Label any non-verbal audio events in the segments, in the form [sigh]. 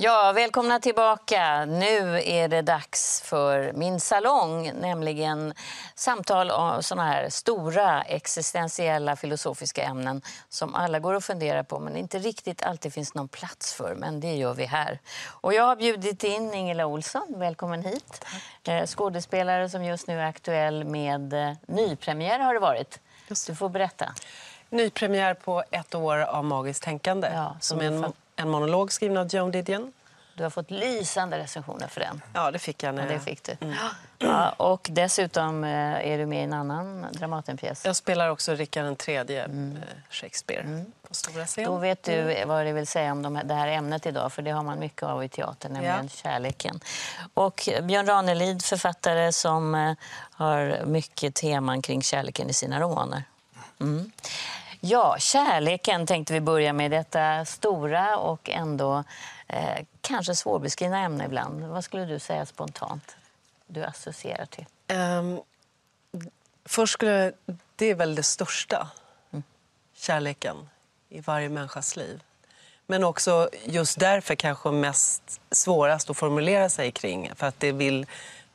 Ja, välkomna tillbaka. Nu är det dags för min salong, nämligen samtal om såna här stora existentiella filosofiska ämnen som alla går att fundera på men inte riktigt alltid finns någon plats för. Men det gör vi här. Och jag har bjudit in Ingela Olsson, välkommen hit. Eh, skådespelare som just nu är aktuell med eh, nypremiär har det varit. Du får berätta. Nypremiär på ett år av magiskt tänkande. Ja, som är en, en monolog skriven av Joan Didion. Du har fått lysande recensioner för den. Ja, det fick jag. Ja, det fick du. Ja, och dessutom eh, är du med i en annan Dramatenpjäs. Jag spelar också Rickard III, eh, Shakespeare, på stora scen. Mm. Då vet du vad det vill säga om de här, det här ämnet idag, för det har man mycket av i teatern, nämligen Ja. kärleken. Och Björn Ranelid, författare som eh, har mycket teman kring kärleken i sina romaner. Mm. Ja, kärleken tänkte vi börja med, detta stora och ändå eh, kanske svårbeskrivna ämne ibland. Vad skulle du säga spontant du associerar till? Ehm, först skulle det är väl det största, Mm. kärleken i varje människas liv. Men också just därför kanske mest svårast att formulera sig kring. För att det vill,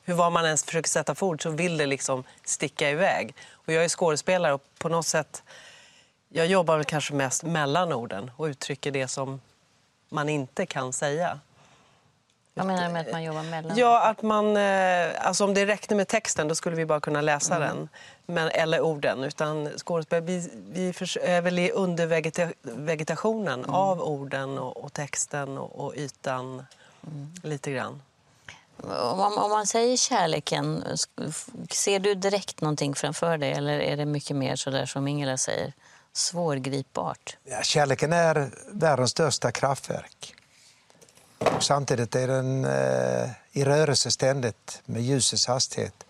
hur var man ens försöker sätta för ord så vill det liksom sticka iväg. Och jag är skådespelare och på något sätt, jag jobbar väl kanske mest mellan orden och uttrycker det som man inte kan säga. Vad menar du med att man jobbar mellan? Ja, att man, eh, alltså om det räckte med texten då skulle vi bara kunna läsa Mm. den. Men, eller orden. Utan skådespel, vi, vi är väl i undervegetationen Mm. av orden och, och texten och, och ytan Mm. lite grann. Om, om man säger kärleken, ser du direkt någonting framför dig eller är det mycket mer så där som Ingela säger, svårgripbart? Ja, kärleken är världens största kraftverk. Och samtidigt är den eh, i rörelse ständigt med ljusets hastighet.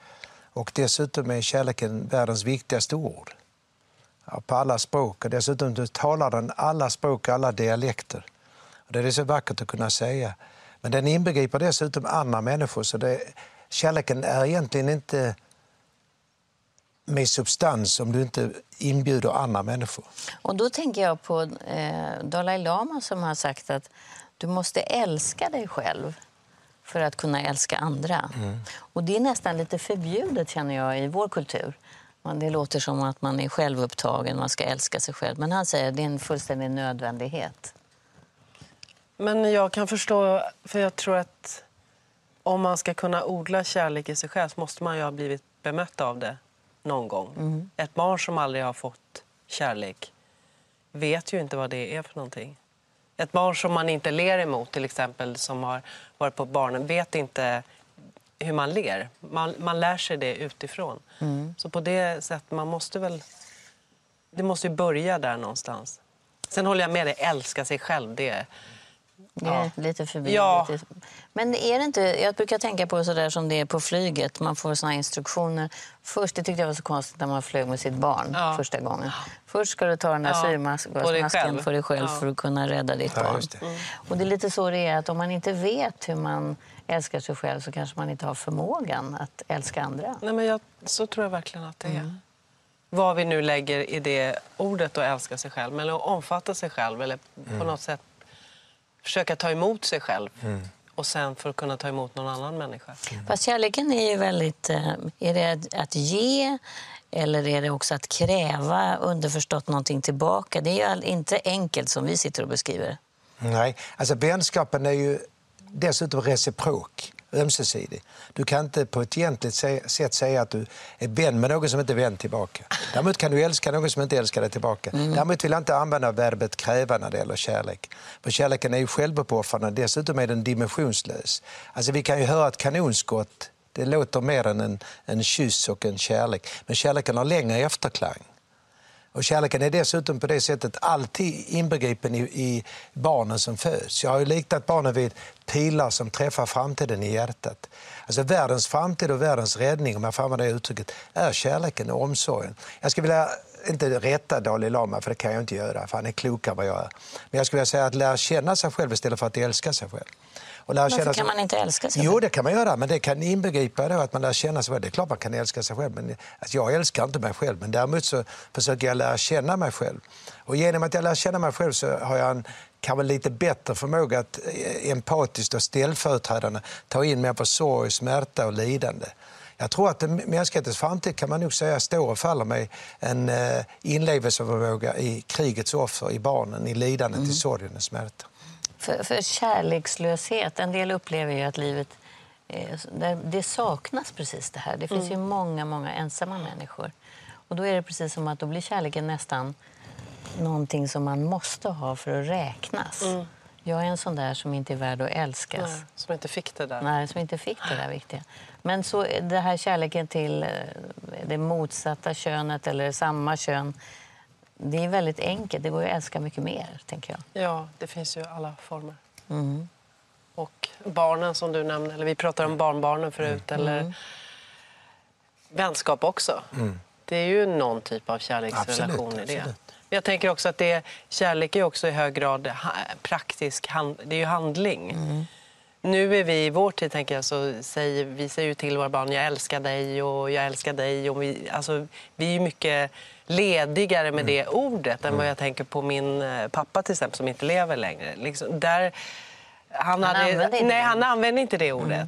Och dessutom är kärleken världens viktigaste ord. Ja, på alla språk. Och dessutom talar den alla språk, alla dialekter. Och det är så vackert att kunna säga. Men den inbegriper dessutom andra människor. Så det, kärleken är egentligen inte med substans om du inte inbjuder andra människor. Och då tänker jag på eh, Dalai Lama som har sagt att du måste älska dig själv för att kunna älska andra. Och det är nästan lite förbjudet känner jag i vår kultur. Man, det låter som att man är självupptagen, man ska älska sig själv. Men han säger att det är en fullständig nödvändighet. Men jag kan förstå, för jag tror att om man ska kunna odla kärlek i sig själv så måste man ju ha blivit bemött av det någon gång. Ett barn som aldrig har fått kärlek vet ju inte vad det är för någonting. Ett barn som man inte ler emot, till exempel, som har varit på barnen, vet inte hur man ler. Man, man lär sig det utifrån. Så på det sättet, man måste väl... Det måste ju börja där någonstans. Sen håller jag med dig, älska sig själv, det Det är lite förbjudet. Ja. Men är det inte, jag brukar tänka på så där som det är på flyget. Man får såna instruktioner. Först, det tyckte jag var så konstigt när man flög med sitt barn Ja. första gången. Först ska du ta den där Ja, syrmasken på dig själv. för dig själv Ja. för att kunna rädda ditt Ja, barn. det. Och det är lite så det är att om man inte vet hur man älskar sig själv så kanske man inte har förmågan att älska andra. Nej, men jag, så tror jag verkligen att det är. Vad vi nu lägger i det ordet att älska sig själv, eller att omfatta sig själv eller på något sätt försöka ta emot sig själv och sen för att kunna ta emot någon annan människa. Fast kärleken är ju väldigt... eh, Är det att ge eller är det också att kräva underförstått någonting tillbaka? Det är ju inte enkelt som vi sitter och beskriver. Nej, alltså vänskapen är ju dessutom reciprok, ömsesidig. Du kan inte på ett egentligt sä- sätt säga att du är vän med någon som inte är vän tillbaka. Däremot kan du älska någon som inte älskar dig tillbaka. Däremot vill jag inte använda verbet kräva när det gäller kärlek. För kärleken är ju självuppoffrande, dessutom är den dimensionslös. Alltså vi kan ju höra ett kanonskott, det låter mer än en, en kyss och en kärlek. Men kärleken har längre efterklang. Och kärleken är dessutom på det sättet alltid inbegripen i, i barnen som föds. Jag har ju liknat barnen vid pilar som träffar framtiden i hjärtat. Alltså världens framtid och världens räddning, om jag får använda det uttrycket, är kärleken och omsorgen. Jag skulle vilja inte rätta Dalai Lama, för det kan jag inte göra, för han är klokare än vad jag är. Men jag skulle vilja säga att lära känna sig själv istället för att älska sig själv. Och lära Varför kan man inte älska sig själv? Jo, det kan man göra, men det kan inbegripa då att man lär känna sig själv. Det är klart man kan älska sig själv, men alltså, jag älskar inte mig själv. Men däremot så försöker jag lära känna mig själv. Och genom att jag lär känna mig själv så har jag en kan lite bättre förmåga att eh, empatiskt och ställföreträdande ta in människors sorg, smärta och lidande. Jag tror att mänsklighetens framtid kan man nog säga står och faller med en eh, inlevelseförmåga i krigets offer, i barnen, i lidandet, mm. i sorgen och smärtan. För, för kärlekslöshet, en del upplever ju att livet eh, det saknas precis det här. Det finns mm. ju många, många ensamma människor. Och då är det precis som att då blir kärleken nästan någonting som man måste ha för att räknas. Mm. Jag är en sån där som inte är värd att älskas. Nej, som inte fick det där. Nej, som inte fick det där viktiga. Men så det här kärleken till eh, det motsatta könet eller samma kön det är väldigt enkelt. Det går att älska mycket mer, tänker jag. Ja, det finns ju alla former. Mm. Och barnen som du nämnde, eller vi pratade om barnbarnen förut, mm. eller mm. vänskap också. Mm. Det är ju någon typ av kärleksrelation absolut, i det. Absolut. Jag tänker också att det, kärlek är också i hög grad praktisk, det är ju handling. Mm. Nu är vi i vår tid, tänker jag, så säger vi säger ju till våra barn jag älskar dig och jag älskar dig. Och vi, alltså, vi är mycket ledigare med det mm. ordet än vad mm. jag tänker på min eh, pappa till exempel som inte lever längre. Liksom, där, han, han, hade, nej, det. han använde inte det ordet. Mm.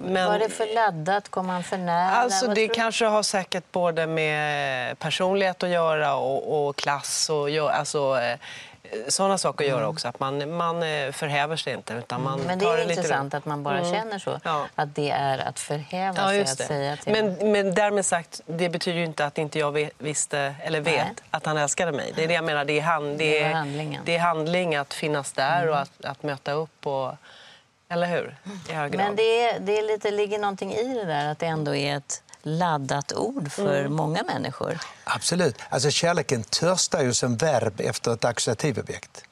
Men, var det för laddat? Kom han för nära? Alltså, det kanske har säkert både med personlighet att göra och, och klass. Och, alltså, eh, sådana saker att göra mm. också. Att man, man eh, förhäver sig inte. Utan man men det är det intressant att man bara mm. känner så. Ja. Att det är att förhäva ja, sig. Att säga till men, men därmed sagt, det betyder ju inte att inte jag visste eller vet Nej. att han älskade mig. Det är det jag menar. Det är, hand, det är, det det är handling att finnas där mm. och att, att möta upp. Och, eller hur? Men det, är, det är lite, ligger någonting i det där att det ändå är ett laddat ord för mm. många människor. Absolut. Alltså kärleken törstar ju som verb efter ett ackusativobjekt.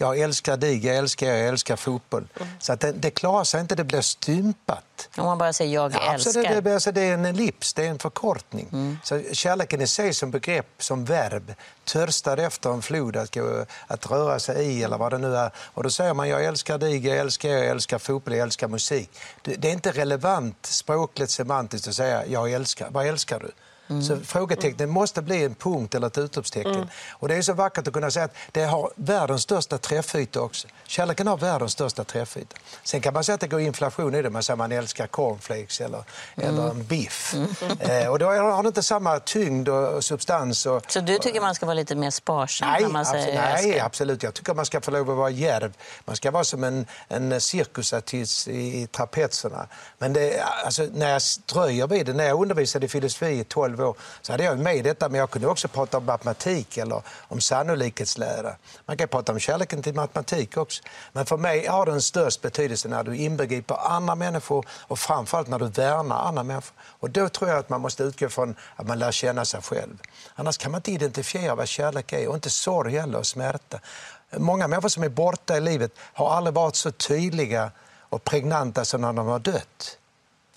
Jag älskar dig, jag älskar er, jag älskar fotboll. Mm. Så att det, det klarar sig inte, det blir stympat. Om man bara säger jag ja, älskar? Det, det, alltså, det är en ellips, det är en förkortning. Mm. Så kärleken i sig som begrepp, som verb, törstar efter en flod att, gå, att röra sig i eller vad det nu är. Och då säger man jag älskar dig, jag älskar er, jag älskar fotboll, jag älskar musik. Det, det är inte relevant språkligt semantiskt att säga jag älskar. Vad älskar du? Mm. Så frågetecknet måste bli en punkt eller ett utropstecken. Mm. Och det är så vackert att kunna säga att det har världens största träffyta också. Kärleken har världens största träffyta. Sen kan man säga att det går inflation i det. Man säger att man älskar cornflakes eller, mm. eller en biff. Mm. Eh, och då har det inte samma tyngd och substans. Och, så du tycker man ska vara lite mer sparsam nej, när man säger absolut, Nej, absolut. Jag tycker man ska få lov att vara djärv. Man ska vara som en, en cirkusartist i, i trapetserna. Men det, alltså, när jag dröjer vid det, när jag undervisade i filosofi i 12 12 så hade jag med detta, men jag kunde också prata om matematik eller om sannolikhetslära. Man kan prata om kärleken till matematik också. Men för mig har den störst betydelse när du inbegriper andra människor och framförallt när du värnar andra människor. Och då tror jag att man måste utgå från att man lär känna sig själv. Annars kan man inte identifiera vad kärlek är och inte sorg heller och smärta. Många människor som är borta i livet har aldrig varit så tydliga och pregnanta som när de har dött.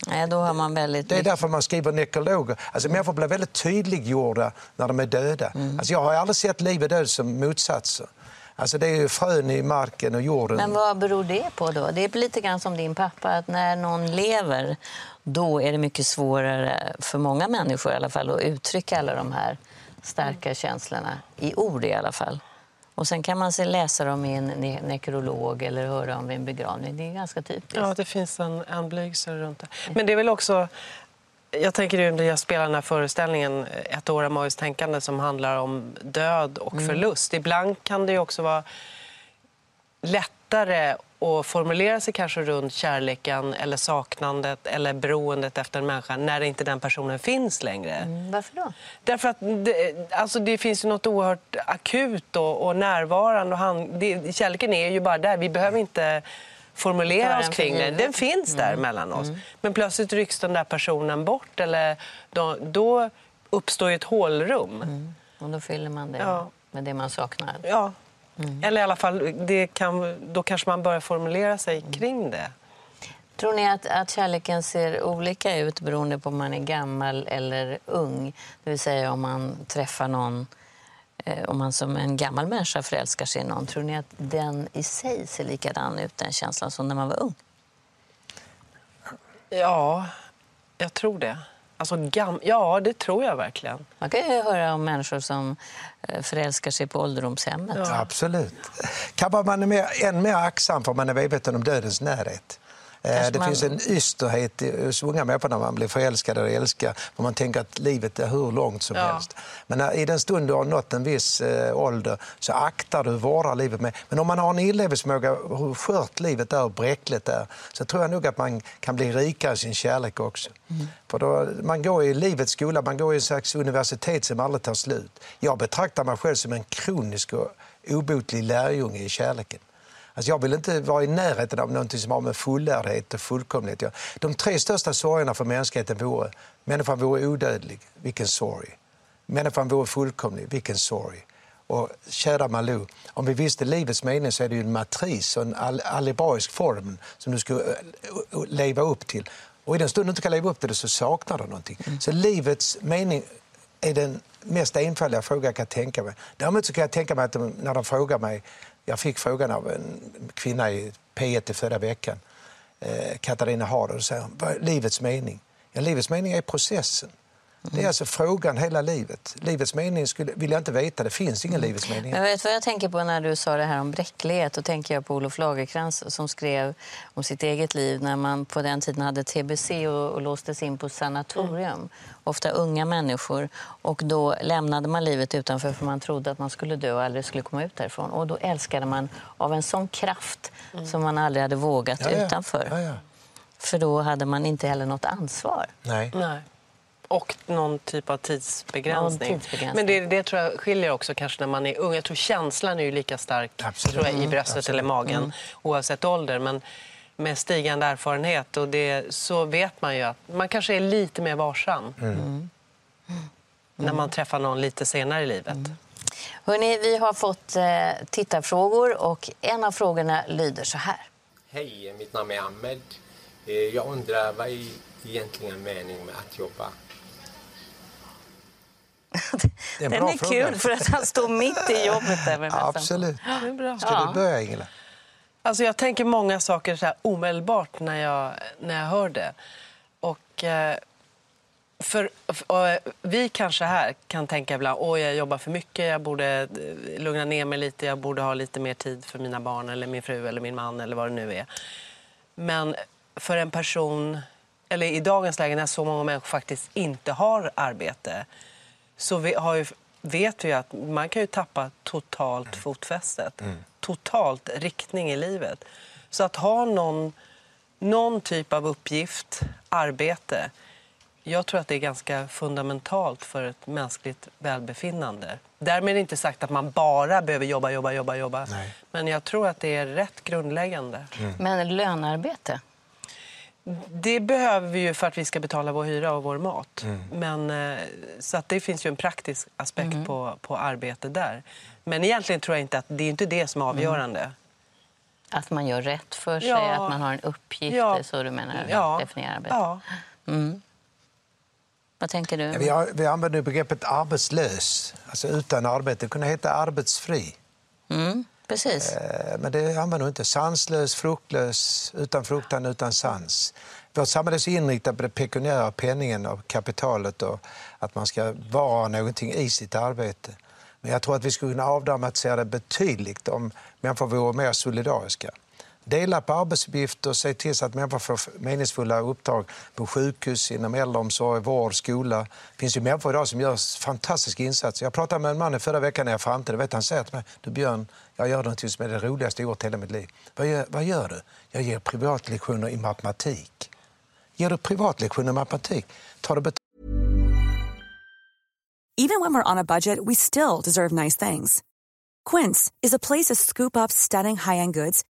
Nej, då har man väldigt... Det är därför man skriver nekrologer. Alltså, mm. Människor blir väldigt tydliggjorda när de är döda. Mm. Alltså, jag har aldrig sett liv och död som motsatser. Alltså det är ju frön i marken och jorden. Men vad beror det på då? Det är lite grann som din pappa, att när någon lever då är det mycket svårare för många människor i alla fall att uttrycka alla de här starka känslorna, i ord i alla fall. Och sen kan man se, läsa dem i en nekrolog eller höra om vid en begravning. Det är ganska typiskt. Ja, det finns en, en blygsel runt det. Men det är väl också... Jag tänker när jag spelar den här föreställningen Ett år av magiskt tänkande som handlar om död och mm. förlust. Ibland kan det också vara lättare att formulera sig kanske runt kärleken eller saknandet eller beroendet efter en människa när inte den personen finns längre. Mm, varför då? Därför att det, alltså det finns ju något oerhört akut och, och närvarande. Och han, det, kärleken är ju bara där. Vi behöver inte formulera oss kring det. Den finns där mm. mellan oss. Mm. Men plötsligt rycks den där personen bort eller då, då uppstår ett hålrum. Mm. Och då fyller man det Ja. med det man saknar. Ja. Eller i alla fall, det kan, då kanske man börjar formulera sig kring det. Tror ni att, att kärleken ser olika ut beroende på om man är gammal eller ung? Det vill säga om man träffar någon, eh, om man som en gammal människa förälskar sig i någon. Tror ni att den i sig ser likadan ut, den känslan, som när man var ung? Ja, jag tror det. Alltså, gam... Ja, det tror jag verkligen. Man kan ju höra om människor som eh, förälskar sig på ålderdomshemmet. Ja. Absolut. Kanske man är mer, än mer aktsam för man är medveten om dödens närhet. Eh, Kanske Det man- finns en ysterhet hos unga människor när man blir förälskad eller älskar. För man tänker att livet är hur långt som Ja. helst. Men när, i den stund du har nått en viss eh, ålder så aktar du, vårdar livet med. Men om man har en inlevelseförmåga hur skört livet är och bräckligt är så tror jag nog att man kan bli rikare i sin kärlek också. För då, man går i livets skola, man går i en slags universitet som aldrig tar slut. Jag betraktar mig själv som en kronisk och obotlig lärjunge i kärleken. Alltså jag vill inte vara i närheten av något som har med fullärdighet och fullkomlighet att göra. De tre största sorgerna för mänskligheten vore människan vore odödlig, vilken sorg. Människan vore fullkomlig, vilken sorg. Och kära Malou, om vi visste livets mening så är det ju en matris och en all- algebraisk form som du ska eh, eh, leva upp till. Och i den stund du inte kan leva upp till det så saknar du någonting. Så livets mening är den mest enfaldiga fråga jag kan tänka mig. Däremot så kan jag tänka mig att de, när de frågar mig, jag fick frågan av en kvinna i P1 i förra veckan, eh, Katarina Harder, och säger vad är livets mening? Ja, livets mening är processen. Det är alltså frågan hela livet. Livets mening skulle, vill jag inte veta, det finns ingen livets mening. Men vet vad jag tänker på när du sa det här om bräcklighet? Då tänker jag på Olof Lagercrantz som skrev om sitt eget liv när man på den tiden hade TBC och, och låstes in på sanatorium. Ofta unga människor. Och då lämnade man livet utanför för man trodde att man skulle dö och aldrig skulle komma ut därifrån. Och då älskade man av en sån kraft som man aldrig hade vågat Ja, ja. utanför. Ja, ja. För då hade man inte heller något ansvar. Nej. Nej. Och någon typ av tidsbegränsning. Ja, tidsbegränsning. Men det, det tror jag skiljer också kanske när man är ung. Jag tror känslan är ju lika stark Absolut. tror jag, i Mm, bröstet absolut. eller magen oavsett ålder. Men med stigande erfarenhet och det, så vet man ju att man kanske är lite mer varsam när man träffar någon lite senare i livet. Hörrni, vi har fått eh, tittarfrågor och en av frågorna lyder så här. Hej, mitt namn är Ahmed. Eh, Jag undrar vad är egentligen meningen med att jobba? [laughs] Det är en Den bra är fråga. kul för att han står mitt i jobbet där med. Absolut. Det är bra. Ska du börja, Ingela? Alltså jag tänker många saker så här omedelbart när jag, när jag hör det. Och, eh, för, och vi kanske här kan tänka ibland att jag jobbar för mycket, jag borde eh, lugna ner mig lite, jag borde ha lite mer tid för mina barn eller min fru eller min man eller vad det nu är. Men för en person, eller i dagens läge när så många människor faktiskt inte har arbete så vi har ju, vet vi att man kan ju tappa totalt fotfästet. Totalt riktning i livet. Så att ha någon, någon typ av uppgift, arbete, jag tror att det är ganska fundamentalt för ett mänskligt välbefinnande. Därmed är det inte sagt att man bara behöver jobba, jobba, jobba, jobba. Nej. Men jag tror att det är rätt grundläggande. Men lönarbete? Det behöver vi ju för att vi ska betala vår hyra och vår mat. Mm. Men, eh, så att det finns ju en praktisk aspekt Mm. på, på arbete där. Men egentligen tror jag inte att det är inte det som är avgörande. Att man gör rätt för sig, Ja. att man har en uppgift, Ja. det är så du menar? Ja. Definiera arbete. Ja. Vad tänker du? Vi, har, vi använder ju begreppet arbetslös, alltså utan arbete. Det kunde heta arbetsfri. Mm, precis. Eh, men det använder vi inte. Sanslös, fruktlös, utan fruktan, utan sans. Vårt samhälle är så inriktat på det pekuniära penningen och kapitalet och att man ska vara någonting i sitt arbete. Men jag tror att vi skulle kunna avdramatisera det betydligt om människor vore mer solidariska. Dela på arbetsuppgifter och se till så att människor får meningsfulla uppdrag på sjukhus, inom äldreomsorg, vård, skola. Det finns ju människor idag som gör fantastiska insatser. Jag pratade med en man i förra veckan när jag framträdde. Vet, han säger till mig, du Björn, jag gör något som är det roligaste jag gjort i hela mitt liv. Vad gör, vad gör du? Jag ger privatlektioner i matematik. Ger du privatlektioner i matematik? Tar du Even when we're on a budget, we still deserve nice things. Quince is a place to scoop up stunning high-end goods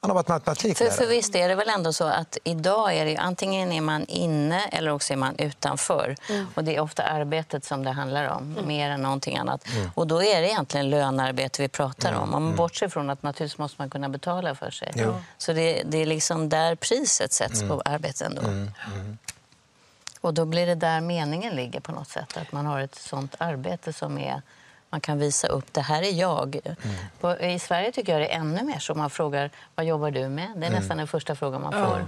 Han har varit För, matematiklärare. för visst är det väl ändå så att idag är det ju, antingen är man inne eller också är man utanför. Och det är ofta arbetet som det handlar om, mer än någonting annat. Och då är det egentligen lönearbete vi pratar om. Om man bortser från att naturligtvis måste man kunna betala för sig. Jo. Så det, det är liksom där priset sätts på arbete ändå. Och då blir det där meningen ligger på något sätt. Att man har ett sånt arbete som är man kan visa upp, det här är jag. På, I Sverige tycker jag det är ännu mer så. Man frågar, vad jobbar du med? Det är nästan den första frågan man får.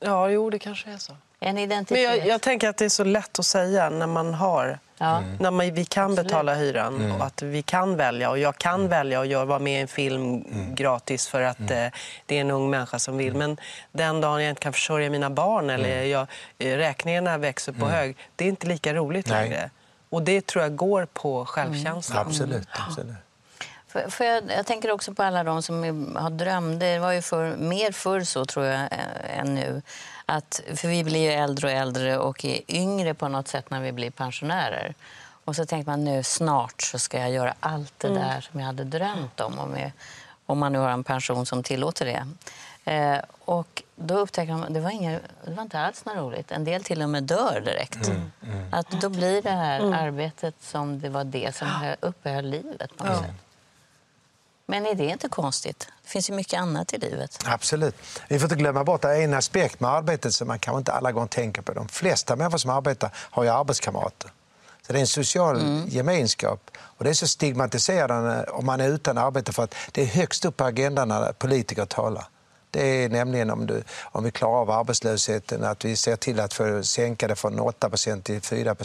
Ja, jo, det kanske är så. En Men identitet. jag, jag tänker att det är så lätt att säga när man har Ja. När man, vi kan Absolut. betala hyran och att vi kan välja. Och jag kan välja att göra- vara med i en film gratis för att eh, det är en ung människa som vill. Men den dagen jag inte kan försörja mina barn eller jag, eh, räkningarna växer på hög, det är inte lika roligt Nej. längre. Och det tror jag går på självkänslan. Absolut. absolut. För, för jag, jag tänker också på alla de som har drömt. Det var ju för, mer förr så, tror jag, än nu. Att, för vi blir ju äldre och äldre och är yngre på något sätt när vi blir pensionärer. Och så tänkte man nu snart så ska jag göra allt det där som jag hade drömt om. Om, jag, om man nu har en pension som tillåter det. Eh, och då upptäcker man det var inga, det var inte alls något roligt. En del till och med dör direkt. Att då blir det här arbetet som det var det som hö- uppehöll livet på något sätt. Men är det inte konstigt? Det finns ju mycket annat i livet. Absolut. Vi får inte glömma bort att en aspekt med arbetet som man kanske inte alla gånger tänker på. De flesta människor som arbetar har ju arbetskamrater. Så det är en social gemenskap. Och det är så stigmatiserande om man är utan arbete för att det är högst upp på agendan när politiker talar. Det är nämligen om, du, om vi klarar av arbetslösheten, att vi ser till att få sänka det från 8 till 4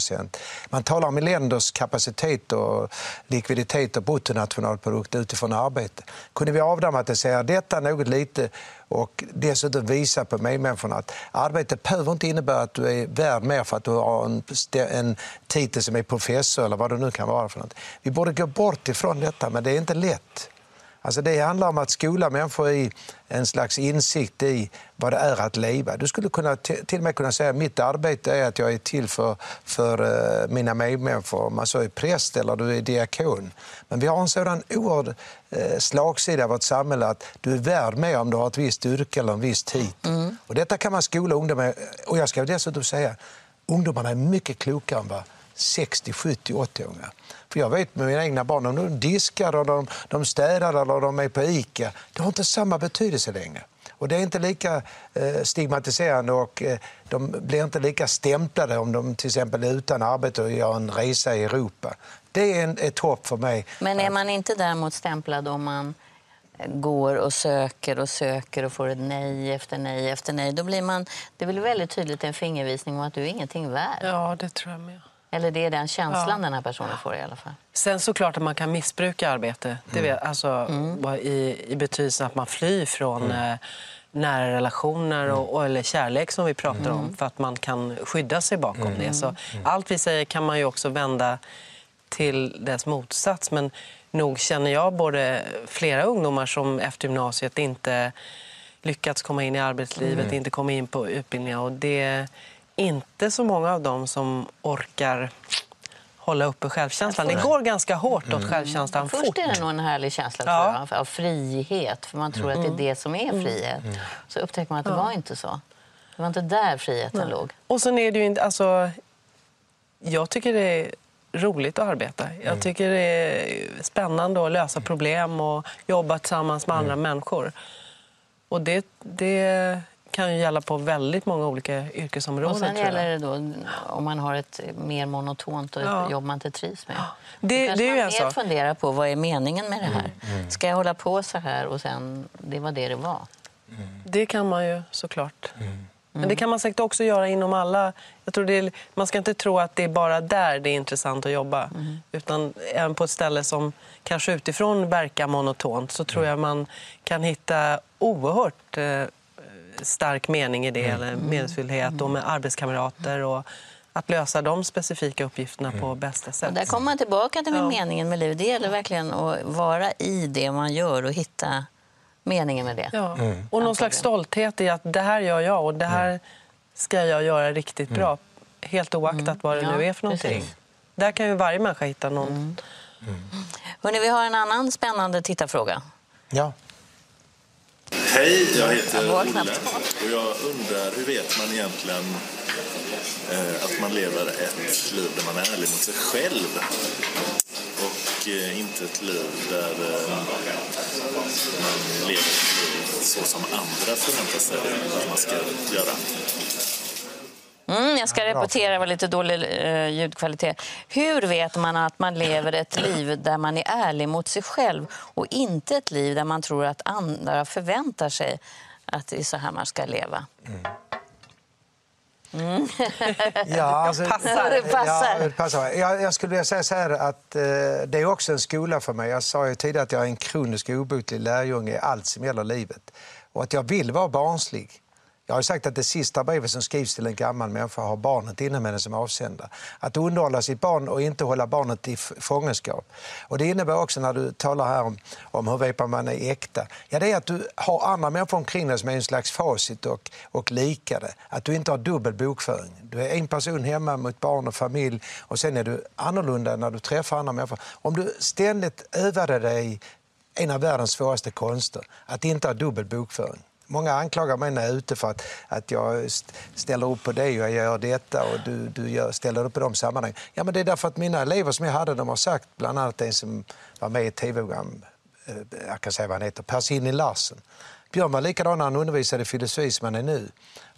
Man talar om länders kapacitet och likviditet och bruttonationalprodukt utifrån arbete. Kunde vi avdramatisera detta något lite och dessutom visa på medmänniskorna att arbete behöver inte innebära att du är värd mer för att du har en, en titel som är professor eller vad det nu kan vara för något. Vi borde gå bort ifrån detta, men det är inte lätt. Alltså det handlar om att skola människor i en slags insikt i vad det är att leva. Du skulle kunna, till och med kunna säga att mitt arbete är att jag är till för, för eh, mina medmänniskor. Om man så är präst eller du är diakon. Men vi har en sådan oerhörd eh, slagsida i vårt samhälle att du är värd mer om du har ett visst yrke eller en viss titel. Och detta kan man skola ungdomar Och jag ska dessutom säga ungdomarna är mycket klokare än vad 60, 70, 80-åringar. För jag vet med mina egna barn, om de diskar, och de, de städar eller de är på ICA, det har inte samma betydelse längre. Och det är inte lika eh, stigmatiserande och eh, de blir inte lika stämplade om de till exempel är utan arbete och gör en resa i Europa. Det är en, ett hopp för mig. Men är man inte däremot stämplad om man går och söker och söker och får ett nej efter nej efter nej, då blir man, det blir väldigt tydligt en fingervisning om att du är ingenting värd. Ja, det tror jag med. Eller det är den känslan Ja. den här personen får i alla fall. Sen såklart att man kan missbruka arbete. Det vet, alltså, i, I betydelsen att man flyr från eh, nära relationer och, och, eller kärlek som vi pratar om för att man kan skydda sig bakom det. Så allt vi säger kan man ju också vända till dess motsats. Men nog känner jag både flera ungdomar som efter gymnasiet inte lyckats komma in i arbetslivet, inte komma in på utbildningar. Och det inte så många av dem som orkar hålla uppe självkänslan. Det går ganska hårt åt självkänslan Först fort. är det nog en härlig känsla Ja. jag, av frihet, för man tror att det är det som är frihet. Så upptäcker man att det var inte så. Det var inte där friheten låg. Och sen är det ju inte... Alltså, jag tycker det är roligt att arbeta. Jag tycker det är spännande att lösa problem och jobba tillsammans med andra människor. Och det, det kan ju gälla på väldigt många olika yrkesområden. Och sen gäller det då om man har ett mer monotont och Ja. jobb man inte trivs med. Det- Då det är ju man en mer funderar på vad är meningen med det här. Ska jag hålla på så här och sen, det var det det var. Det kan man ju såklart. Men det kan man säkert också göra inom alla... Jag tror det är, man ska inte tro att det är bara där det är intressant att jobba. Utan även på ett ställe som kanske utifrån verkar monotont så tror jag man kan hitta oerhört eh, stark mening i det, eller meningsfullhet och med arbetskamrater och att lösa de specifika uppgifterna Mm. på bästa sätt. Och där kommer man tillbaka till Ja. meningen med livet. Det gäller verkligen att vara i det man gör och hitta meningen med det. Ja. Mm. Och någon slags stolthet i att det här gör jag och det här ska jag göra riktigt Mm. bra. Helt oaktat vad det Ja, nu är för någonting. precis. Där kan ju varje människa hitta någon... Mm. Hörrni, vi har en annan spännande tittarfråga. Ja. Hej, jag heter Olle. och jag undrar hur vet man egentligen eh, att man lever ett liv där man är ärlig mot sig själv? Och eh, inte ett liv där eh, man lever ett liv så som andra förväntar sig att man ska göra. Mm, jag ska repetera, det var lite dålig eh, ljudkvalitet. Hur vet man att man lever ett liv där man är ärlig mot sig själv och inte ett liv där man tror att andra förväntar sig att det är så här man ska leva? Ja, [laughs] alltså, Passar. Det passar. Ja, det passar. Jag, jag skulle vilja säga så här att eh, det är också en skola för mig. Jag sa ju tidigare att jag är en kronisk obotlig lärjunge i allt som gäller livet. Och att jag vill vara barnslig. Jag har sagt att det sista brevet som skrivs till en gammal människa har barnet inne med henne som avsändare. Att underhålla sitt barn och inte hålla barnet i fångenskap. Och det innebär också när du talar här om, om hur vet man är äkta. Ja, det är att du har andra människor omkring dig som är en slags facit och, och likade. Att du inte har dubbel bokföring. Du är en person hemma mot barn och familj och sen är du annorlunda när du träffar andra människor. Om du ständigt övade dig en av världens svåraste konster, att inte ha dubbel bokföring. Många anklagar mig när jag är ute för att, att jag ställer upp på det och jag gör detta och du, du gör, ställer upp på de sammanhangen. Ja, men det är därför att mina elever som jag hade, de har sagt, bland annat en som var med i ett tv-program, eh, jag kan säga vad han heter, Per Larsen. Björn var likadan när han undervisade i filosofi som han är nu.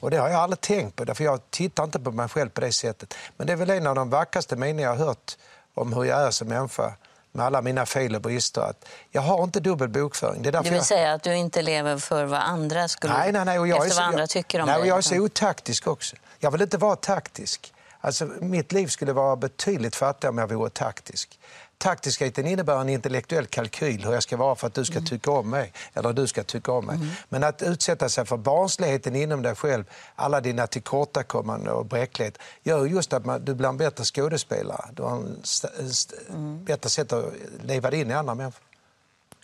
Och det har jag aldrig tänkt på, därför jag tittar inte på mig själv på det sättet. Men det är väl en av de vackraste meningar jag har hört om hur jag är som människa med alla mina fel och brister. Att jag har inte dubbel bokföring. Det är därför Det vill jag... säga att du inte lever för vad andra skulle... Nej, nej, nej. Och jag efter så, vad andra jag, tycker om nej, dig. Jag är så otaktisk också. Jag vill inte vara taktisk. Alltså, mitt liv skulle vara betydligt fattigare om jag vore taktisk. Taktiskheten innebär en intellektuell kalkyl hur jag ska vara för att du ska Mm. tycka om mig. Eller du ska tycka om mig. Men att utsätta sig för barnsligheten inom dig själv, alla dina tillkortakommanden och bräcklighet, gör just att man, du blir en bättre skådespelare. Du har en st- st- Mm. bättre sätt att leva in i andra människor.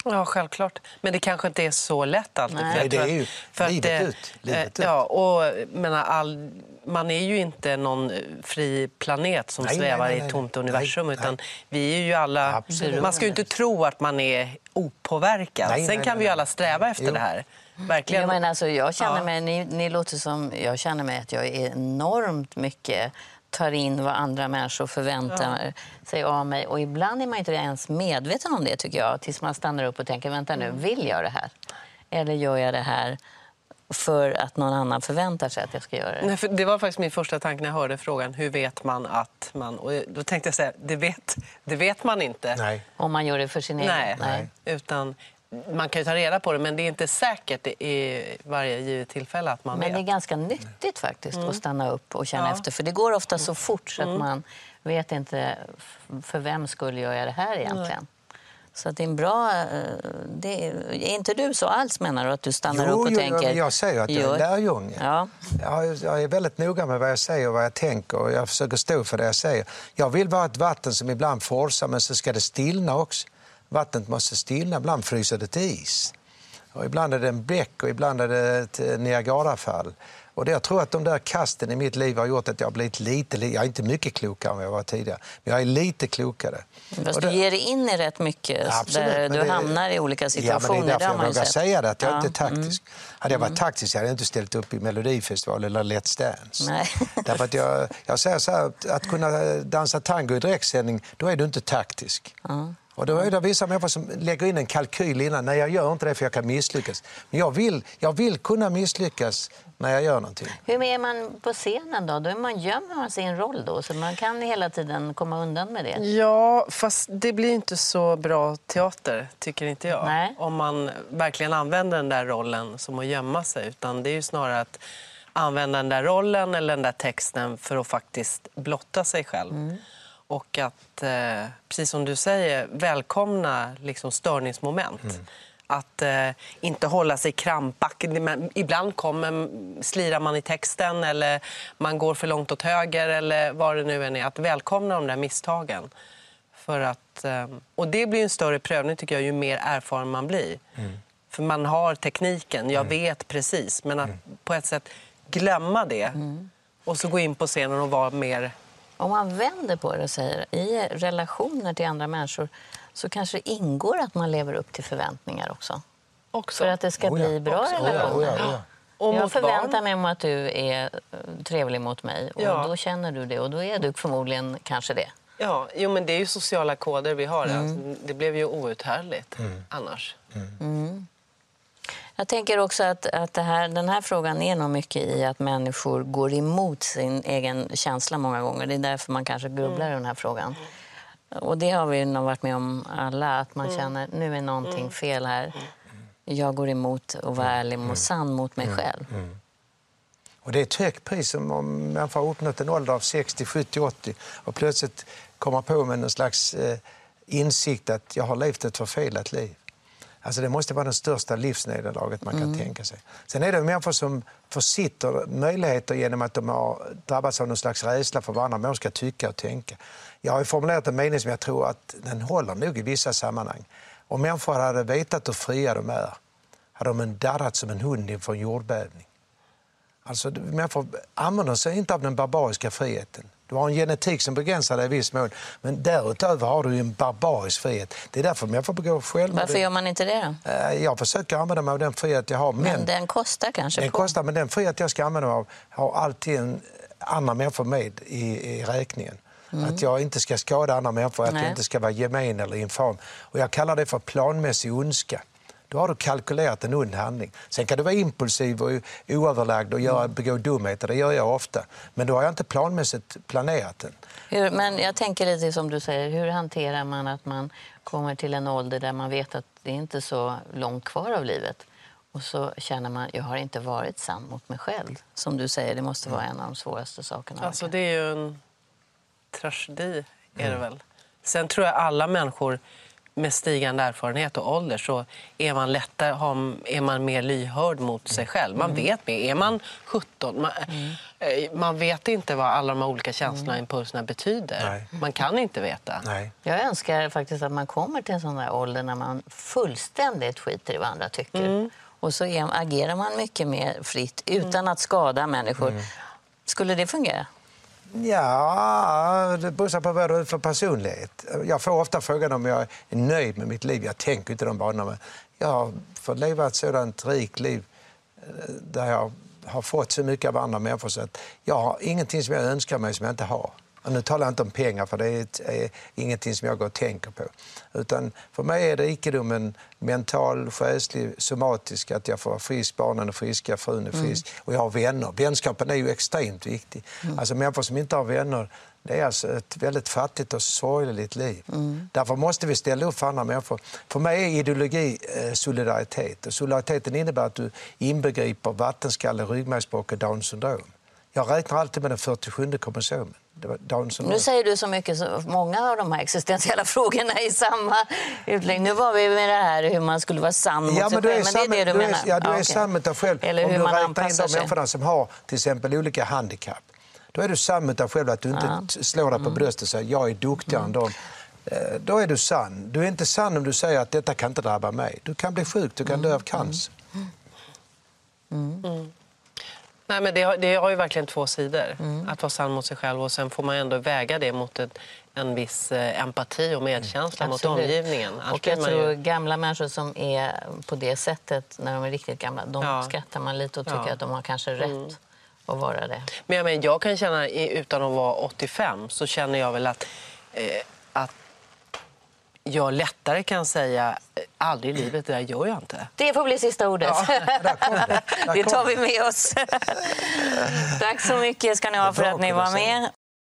Ja, självklart. Men det kanske inte är så lätt alltid. Nej. För det är ju att- livet ut, livet eh, ut. Ja, och menar, all, man är ju inte någon fri planet som Nej, svävar nej, i nej, ett tomt universum. Nej, utan nej. Vi är ju alla... Absolut. Man ska ju inte tro att man är opåverkad. Nej, Sen nej, kan nej, vi ju alla sträva efter Jo. det här. Verkligen. Jag, menar, alltså, jag känner Ja. mig, ni, ni låter som, jag känner mig att jag är enormt mycket tar in vad andra människor förväntar sig av mig. Och ibland är man inte ens medveten om det tycker jag. Tills man stannar upp och tänker, vänta nu, vill jag det här? Eller gör jag det här för att någon annan förväntar sig att jag ska göra det? Nej, för det var faktiskt min första tanke när jag hörde frågan. Hur vet man att man... Och då tänkte jag säga, det vet, det vet man inte. Nej. Om man gör det för sin egen... Nej. Nej. Utan man kan ju ta reda på det, men det är inte säkert i varje givet tillfälle att man Men det är vet. ganska nyttigt faktiskt att stanna upp och känna Ja. efter. För det går ofta så fort så att man vet inte för vem skulle jag göra det här egentligen. Så det är en bra... eh, Det är, är inte du så alls menar du? Att du stannar upp och jo, tänker... Jo, jag säger att jag är lärjunge. Ja. Jag, jag är väldigt noga med vad jag säger och vad jag tänker och jag försöker stå för det jag säger. Jag vill vara ett vatten som ibland forsar men så ska det stillna också. Vattnet måste stillna, ibland fryser det till is. Och ibland är det en bäck och ibland är det ett eh, Niagarafall. Och det, jag tror att de där kasten i mitt liv har gjort att jag har blivit lite, li- jag är inte mycket klokare än jag var tidigare, men jag är lite klokare. Fast Och du det- ger dig in i rätt mycket Absolut, där du det- hamnar i olika Ja, situationer. men det är därför jag vågar säga det, att jag Ja, inte är taktisk. Hade jag varit taktisk hade jag inte ställt upp i Melodifestival eller Let's Dance. Nej. [laughs] Därför att jag, jag säger så här, att, kunna dansa tango i direktsändning, då är du inte taktisk. Och då är det vissa människor som lägger in en kalkyl innan. Nej, jag gör inte det för jag kan misslyckas. Men jag vill, jag vill kunna misslyckas när jag gör någonting. Hur är man på scenen då? Då är man, gömmer man sin roll då, så man kan hela tiden komma undan med det. Ja, fast det blir inte så bra teater, tycker inte jag. Nej. Om man verkligen använder den där rollen som att gömma sig. Utan det är ju snarare att använda den där rollen eller den där texten för att faktiskt blotta sig själv. Och att, eh, precis som du säger, välkomna liksom störningsmoment. Att eh, inte hålla sig krampaktig. Ibland kommer, slirar man i texten eller man går för långt åt höger eller vad det nu än är. Att välkomna de där misstagen. För att, eh, och det blir en större prövning tycker jag ju mer erfaren man blir. För man har tekniken, jag vet precis. Men att på ett sätt glömma det och så gå in på scenen och vara mer... Om man vänder på det och säger i relationer till andra människor så kanske det ingår att man lever upp till förväntningar också. Också. För att det ska Oh ja, bli bra också. Oh ja, relationer. oh ja, oh ja. Och jag förväntar barn. mig om att du är eh, trevlig mot mig och Ja. då känner du det och då är du förmodligen kanske det. Ja, jo, men det är ju sociala koder vi har. Mm. Alltså, det blev ju outhärdligt annars. Jag tänker också att, att det här, den här frågan är nog mycket i att människor går emot sin egen känsla många gånger. Det är därför man kanske grubblar i den här frågan. Och det har vi nog varit med om alla, att man känner nu är någonting fel här. Jag går emot att vara ärlig och sann mot mig själv. Och det är ett högt pris om om man får uppnått en ålder av 60, 70, 80 och plötsligt komma på med någon slags eh, insikt att jag har levt ett förfelat liv. Alltså det måste vara det största livsnederlaget man kan tänka sig. Sen är det människor som försitter möjligheter genom att de har drabbats av någon slags rädsla för vad andra människor ska tycka och tänka. Jag har formulerat en mening som jag tror att den håller nog i vissa sammanhang. Om människor hade vetat hur fria de är hade de darrat som en hund inför en jordbävning. Alltså, människor använder sig inte av den barbariska friheten. Du har en genetik som begränsar dig i viss mån, men därutöver har du en barbarisk frihet. Det är därför människor begår självmord. Varför gör man inte det då? Eh, Jag försöker använda mig av den frihet jag har, men, Men den kostar kanske den på. kostar. Men den frihet jag ska använda mig av har alltid en, andra människor med i, i räkningen. Att jag inte ska skada andra människor, att Mm. Nej. jag inte ska vara gemen eller infam. Och jag kallar det för planmässig ondska. Då har du kalkylerat en ond handling. Sen kan du vara impulsiv och oöverlagd och göra, Mm. begå dumheter, det gör jag ofta. Men då har jag inte planmässigt planerat den. Hur, men jag tänker lite som du säger, hur hanterar man att man kommer till en ålder där man vet att det är inte så långt kvar av livet och så känner man jag har inte varit sann mot mig själv. Som du säger, det måste vara en av de svåraste sakerna. Alltså, det är ju en tragedi, är det väl. Sen tror jag alla människor med stigande erfarenhet och ålder så är man lättare, är man mer lyhörd mot sig själv. Man vet mer. Är man 17, man, eh, man vet inte vad alla de här olika känslorna och impulserna betyder. Nej. Man kan inte veta. Nej. Jag önskar faktiskt att man kommer till en sån där ålder när man fullständigt skiter i vad andra tycker. Och så agerar man mycket mer fritt utan att skada människor. Skulle det fungera? Ja, det beror på vad du är för personlighet. Jag får ofta frågan om jag är nöjd med mitt liv. Jag tänker inte de banorna. Men jag har fått leva ett sådant rikt liv eh, där jag har fått så mycket av andra människor så att jag har ingenting som jag önskar mig som jag inte har. Och nu talar jag inte om pengar, för det är, ett, är ingenting som jag går och tänker på. Utan för mig är rikedomen mental, själslig, somatisk. Att jag får vara frisk, barnen är friska, frun är frisk och jag har vänner. Vänskapen är ju extremt viktig. Alltså människor som inte har vänner, det är alltså ett väldigt fattigt och sorgligt liv. Därför måste vi ställa upp för andra människor. För mig är ideologi eh, solidaritet. Och solidariteten innebär att du inbegriper vattenskalle, ryggmärgsbråck och Downs syndrom. Jag räknar alltid med den 47 kromosomen. Nu säger du så mycket, så många av de här existentiella [laughs] frågorna i samma utläggning. Nu var vi med det här hur man skulle vara sann mot Ja, sig är, själv. Men det är det du, du menar? är, ja, du är okej. sann mot dig själv. Eller Om hur du man räknar in de människorna som har till exempel olika handikapp. Då är du sann mot dig själv att du inte t- slår dig på Mm. bröstet och säger jag är duktigare än dem. Eh, Då är du sann. Du är inte sann om du säger att detta kan inte drabba mig. Du kan bli sjuk, du kan Mm. dö av cancer. Nej, men det, har, det har ju verkligen två sidor. Mm. Att vara sann mot sig själv och sen får man ändå väga det mot ett, en viss eh, empati och medkänsla mot Absolut. omgivningen. Annars Och jag tror ju... gamla människor som är på det sättet när de är riktigt gamla, de Ja. skrattar man lite och tycker Ja. Mm. att de har kanske rätt att vara det. Men jag, menar, jag kan känna, utan att vara 85, så känner jag väl att, eh, att jag lättare kan säga eh, aldrig i livet, det där gör jag inte. Det får bli sista ordet. Där kom det. Där [laughs] det tar vi med oss. [laughs] Tack så mycket ska ni ha för att ni var med.